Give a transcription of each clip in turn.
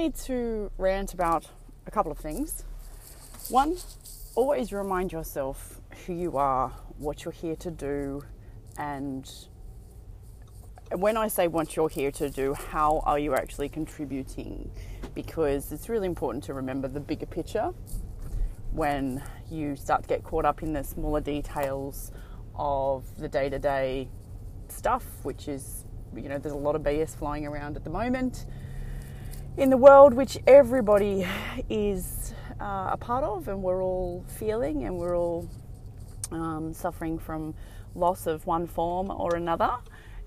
need to rant about a couple of things. One, always remind yourself who you are, what you're here to do, and when I say what you're here to do, how are you actually contributing? Because it's really important to remember the bigger picture when you start to get caught up in the smaller details of the day to day stuff, which is, you know, there's a lot of BS flying around at the moment in the world, which everybody is uh, a part of, and we're all feeling, and we're all um, suffering from loss of one form or another,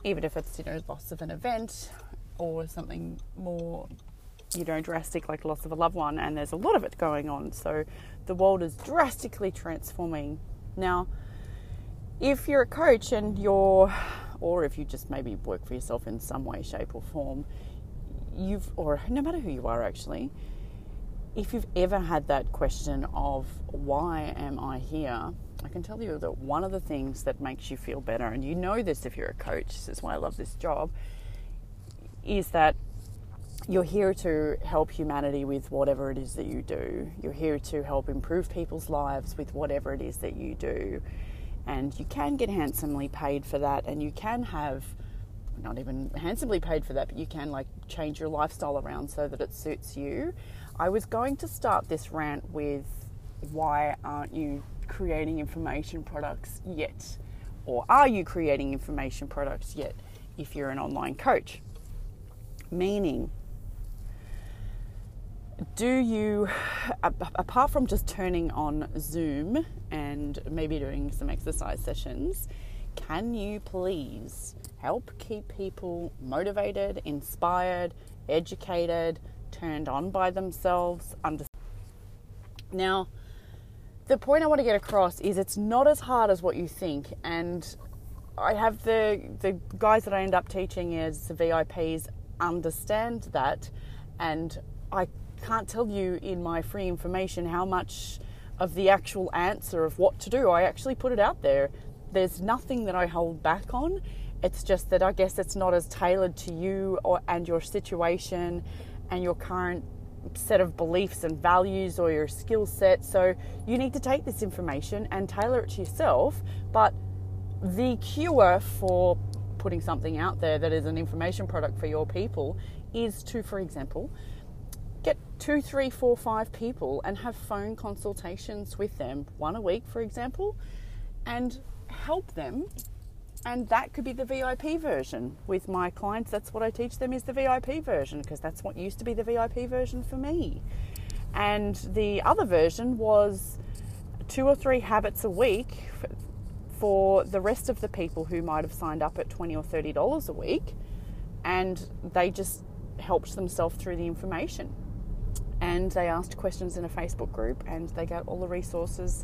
even if it's you know loss of an event or something more you know drastic like loss of a loved one. And there's a lot of it going on, so the world is drastically transforming now. If you're a coach and you're, or if you just maybe work for yourself in some way, shape, or form, you've, or no matter who you are actually, if you've ever had that question of why am I here, I can tell you that one of the things that makes you feel better, and you know this if you're a coach, this is why I love this job, is that you're here to help humanity with whatever it is that you do. You're here to help improve people's lives with whatever it is that you do. And you can get handsomely paid for that, and you can have not even handsomely paid for that, but you can like change your lifestyle around so that it suits you. I was going to start this rant with why aren't you creating information products yet? Or are you creating information products yet if you're an online coach? Meaning, do you, apart from just turning on Zoom and maybe doing some exercise sessions, can you please help keep people motivated, inspired, educated, turned on by themselves? Under- now, the point I want to get across is it's not as hard as what you think, and I have the the guys that I end up teaching as the VIPs understand that, and I can't tell you in my free information how much of the actual answer of what to do. I actually put it out there. There's nothing that I hold back on. It's just that I guess it's not as tailored to you or and your situation and your current set of beliefs and values or your skill set. So you need to take this information and tailor it to yourself. But the cure for putting something out there that is an information product for your people is to, for example, get two, three, four, five people and have phone consultations with them, one a week, for example, and help them. And that could be the VIP version with my clients. That's what I teach them is the VIP version because that's what used to be the VIP version for me. And the other version was two or three habits a week for the rest of the people who might have signed up at 20 or 30 dollars a week and they just helped themselves through the information and they asked questions in a Facebook group and they got all the resources.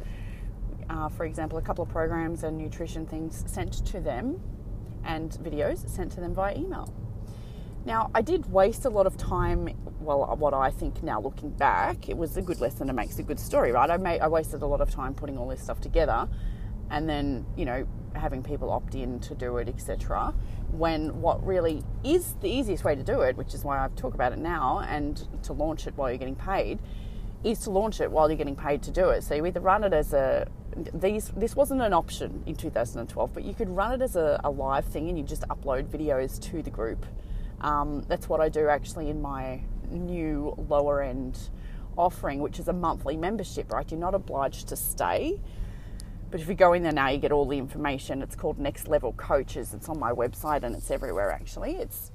Uh, for example, a couple of programs and nutrition things sent to them and videos sent to them via email. Now, I did waste a lot of time. Well, what I think now looking back, it was a good lesson and makes a good story, right? I, made, I wasted a lot of time putting all this stuff together and then, you know, having people opt in to do it, etc when what really is the easiest way to do it, which is why I talk about it now, and to launch it while you're getting paid, is to launch it while you're getting paid to do it. So you either run it as a these this wasn't an option in 2012, but you could run it as a, a live thing and you just upload videos to the group. Um, that's what I do actually in my new lower end offering, which is a monthly membership. Right, you're not obliged to stay but if you go in there now, you get all the information. It's called Next Level Coaches. It's on my website and it's everywhere actually. It's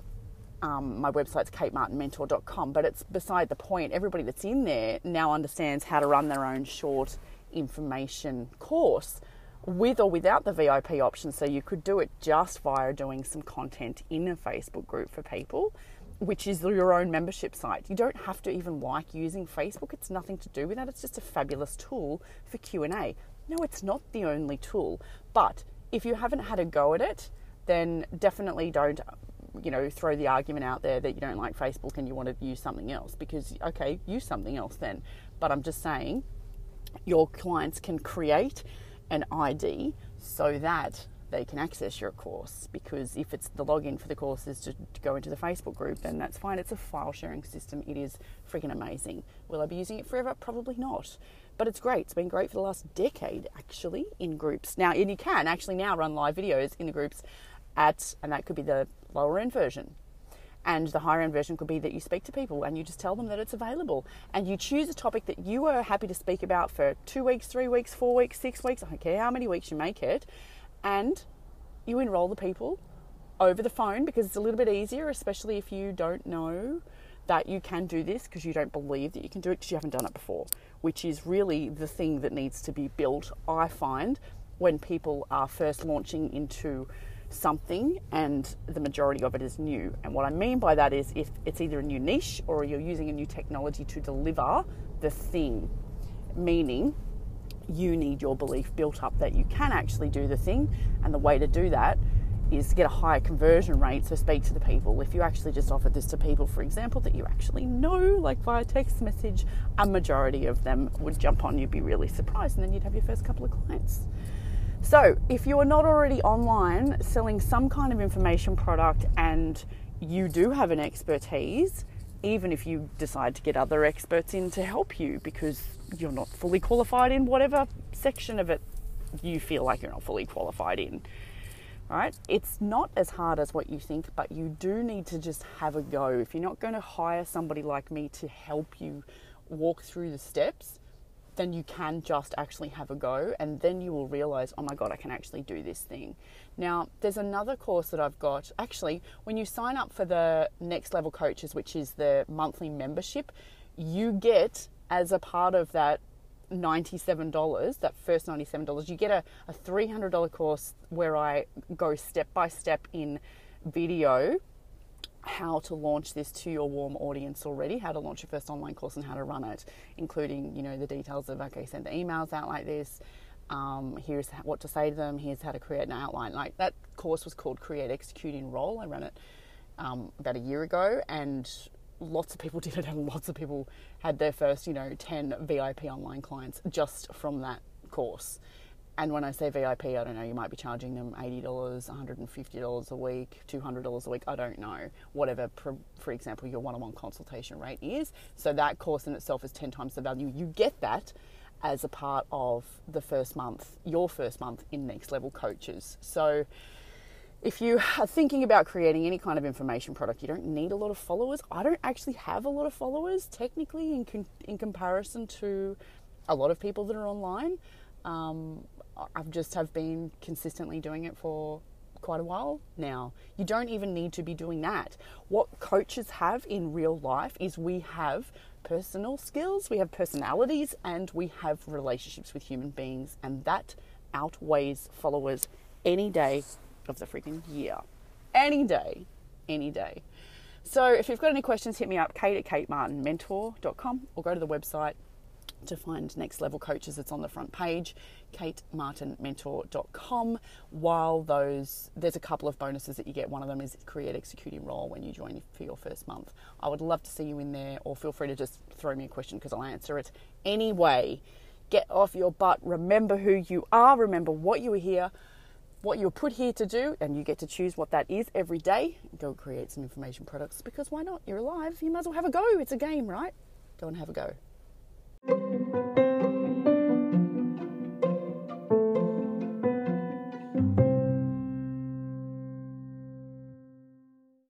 um, my website's katemartinmentor.com, but it's beside the point. Everybody that's in there now understands how to run their own short information course with or without the VIP option. So you could do it just via doing some content in a Facebook group for people, which is your own membership site. You don't have to even like using Facebook. It's nothing to do with that. It's just a fabulous tool for Q&A. No, it's not the only tool. But if you haven't had a go at it, then definitely don't you know throw the argument out there that you don't like Facebook and you want to use something else because okay use something else then but I'm just saying your clients can create an ID so that they can access your course because if it's the login for the course is to, to, go into the Facebook group, then that's fine. It's a file sharing system. It is freaking amazing. Will I be using it forever? Probably not. But it's great. It's been great for the last decade actually in groups. Now, and you can actually now run live videos in the groups at, and that could be the lower end version. And the higher end version could be that you speak to people and you just tell them that it's available. And you choose a topic that you are happy to speak about for two weeks, three weeks, four weeks, six weeks, I don't care how many weeks you make it. And you enroll the people over the phone because it's a little bit easier, especially if you don't know that you can do this because you don't believe that you can do it because you haven't done it before, which is really the thing that needs to be built, I find, when people are first launching into something and the majority of it is new. And what I mean by that is if it's either a new niche or you're using a new technology to deliver the thing, meaning you need your belief built up that you can actually do the thing. And the way to do that is to get a higher conversion rate. So speak to the people. If you actually just offer this to people, for example, that you actually know, like via text message, a majority of them would jump on. You'd be really surprised, and then you'd have your first couple of clients. So, if you are not already online selling some kind of information product and you do have an expertise, even if you decide to get other experts in to help you because you're not fully qualified in whatever section of it you feel like you're not fully qualified in. Right? It's not as hard as what you think, but you do need to just have a go. If you're not going to hire somebody like me to help you walk through the steps, then you can just actually have a go and then you will realize, oh my God, I can actually do this thing. Now, there's another course that I've got. Actually, when you sign up for the Next Level Coaches, which is the monthly membership, you get as a part of that $97, that first $97, you get a, a $300 course where I go step by step in video how to launch this to your warm audience already, how to launch your first online course and how to run it, including, you know, the details of, okay, send the emails out like this, um, here's what to say to them, here's how to create an outline. Like that course was called Create, Execute, Enroll. I ran it um, about a year ago and lots of people did it and lots of people had their first, you know, 10 VIP online clients just from that course. And when I say VIP, I don't know, you might be charging them $80, $150 a week, $200 a week, I don't know, whatever, for example, your one on one consultation rate is. So that course in itself is 10 times the value. You get that as a part of the first month, your first month in Next Level Coaches. So if you are thinking about creating any kind of information product, you don't need a lot of followers. I don't actually have a lot of followers technically in, con- in comparison to a lot of people that are online. Um, I've just have been consistently doing it for quite a while now. You don't even need to be doing that. What coaches have in real life is we have personal skills, we have personalities, and we have relationships with human beings, and that outweighs followers any day of the freaking year. Any day, any day. So if you've got any questions, hit me up, kate at katemartinmentor.com or go to the website to find next level coaches. It's on the front page, katemartinmentor.com. While those, there's a couple of bonuses that you get. One of them is create, execute, enroll when you join for your first month. I would love to see you in there, or feel free to just throw me a question because I'll answer it anyway. Get off your butt. Remember who you are. Remember what you were here, what you're put here to do, and you get to choose what that is every day. Go create some information products because why not? You're alive. You might as well have a go. It's a game, right? Go and have a go. Thank you.